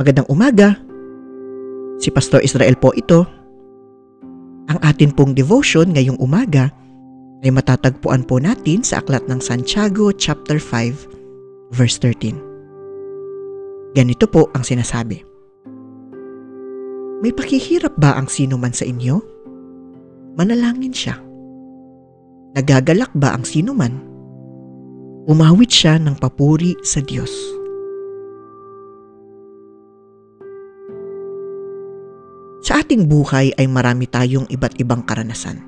Magandang umaga. Si Pastor Israel po ito. Ang atin pong devotion ngayong umaga ay matatagpuan po natin sa aklat ng Santiago chapter 5 verse 13. Ganito po ang sinasabi. May pakihirap ba ang sino man sa inyo? Manalangin siya. Nagagalak ba ang sino man? Umawit siya ng papuri sa Diyos. Sa ating buhay ay marami tayong iba't ibang karanasan.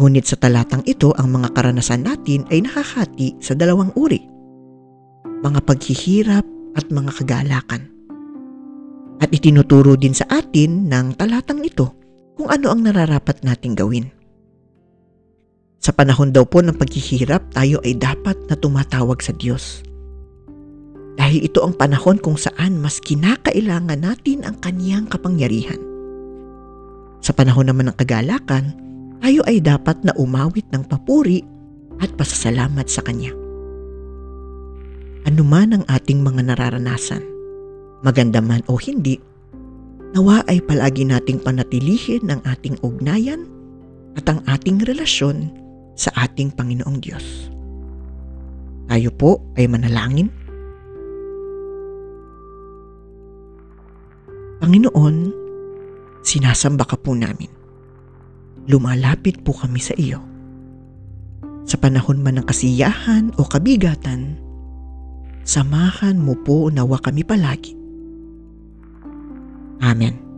Ngunit sa talatang ito, ang mga karanasan natin ay nakahati sa dalawang uri. Mga paghihirap at mga kagalakan. At itinuturo din sa atin ng talatang ito kung ano ang nararapat nating gawin. Sa panahon daw po ng paghihirap, tayo ay dapat na tumatawag sa Diyos. Dahil ito ang panahon kung saan mas kinakailangan natin ang kaniyang kapangyarihan. Sa panahon naman ng kagalakan, tayo ay dapat na umawit ng papuri at pasasalamat sa Kanya. Ano man ang ating mga nararanasan, maganda man o hindi, nawa ay palagi nating panatilihin ang ating ugnayan at ang ating relasyon sa ating Panginoong Diyos. Tayo po ay manalangin. Panginoon, sinasamba ka po namin. Lumalapit po kami sa iyo. Sa panahon man ng kasiyahan o kabigatan, samahan mo po nawa kami palagi. Amen.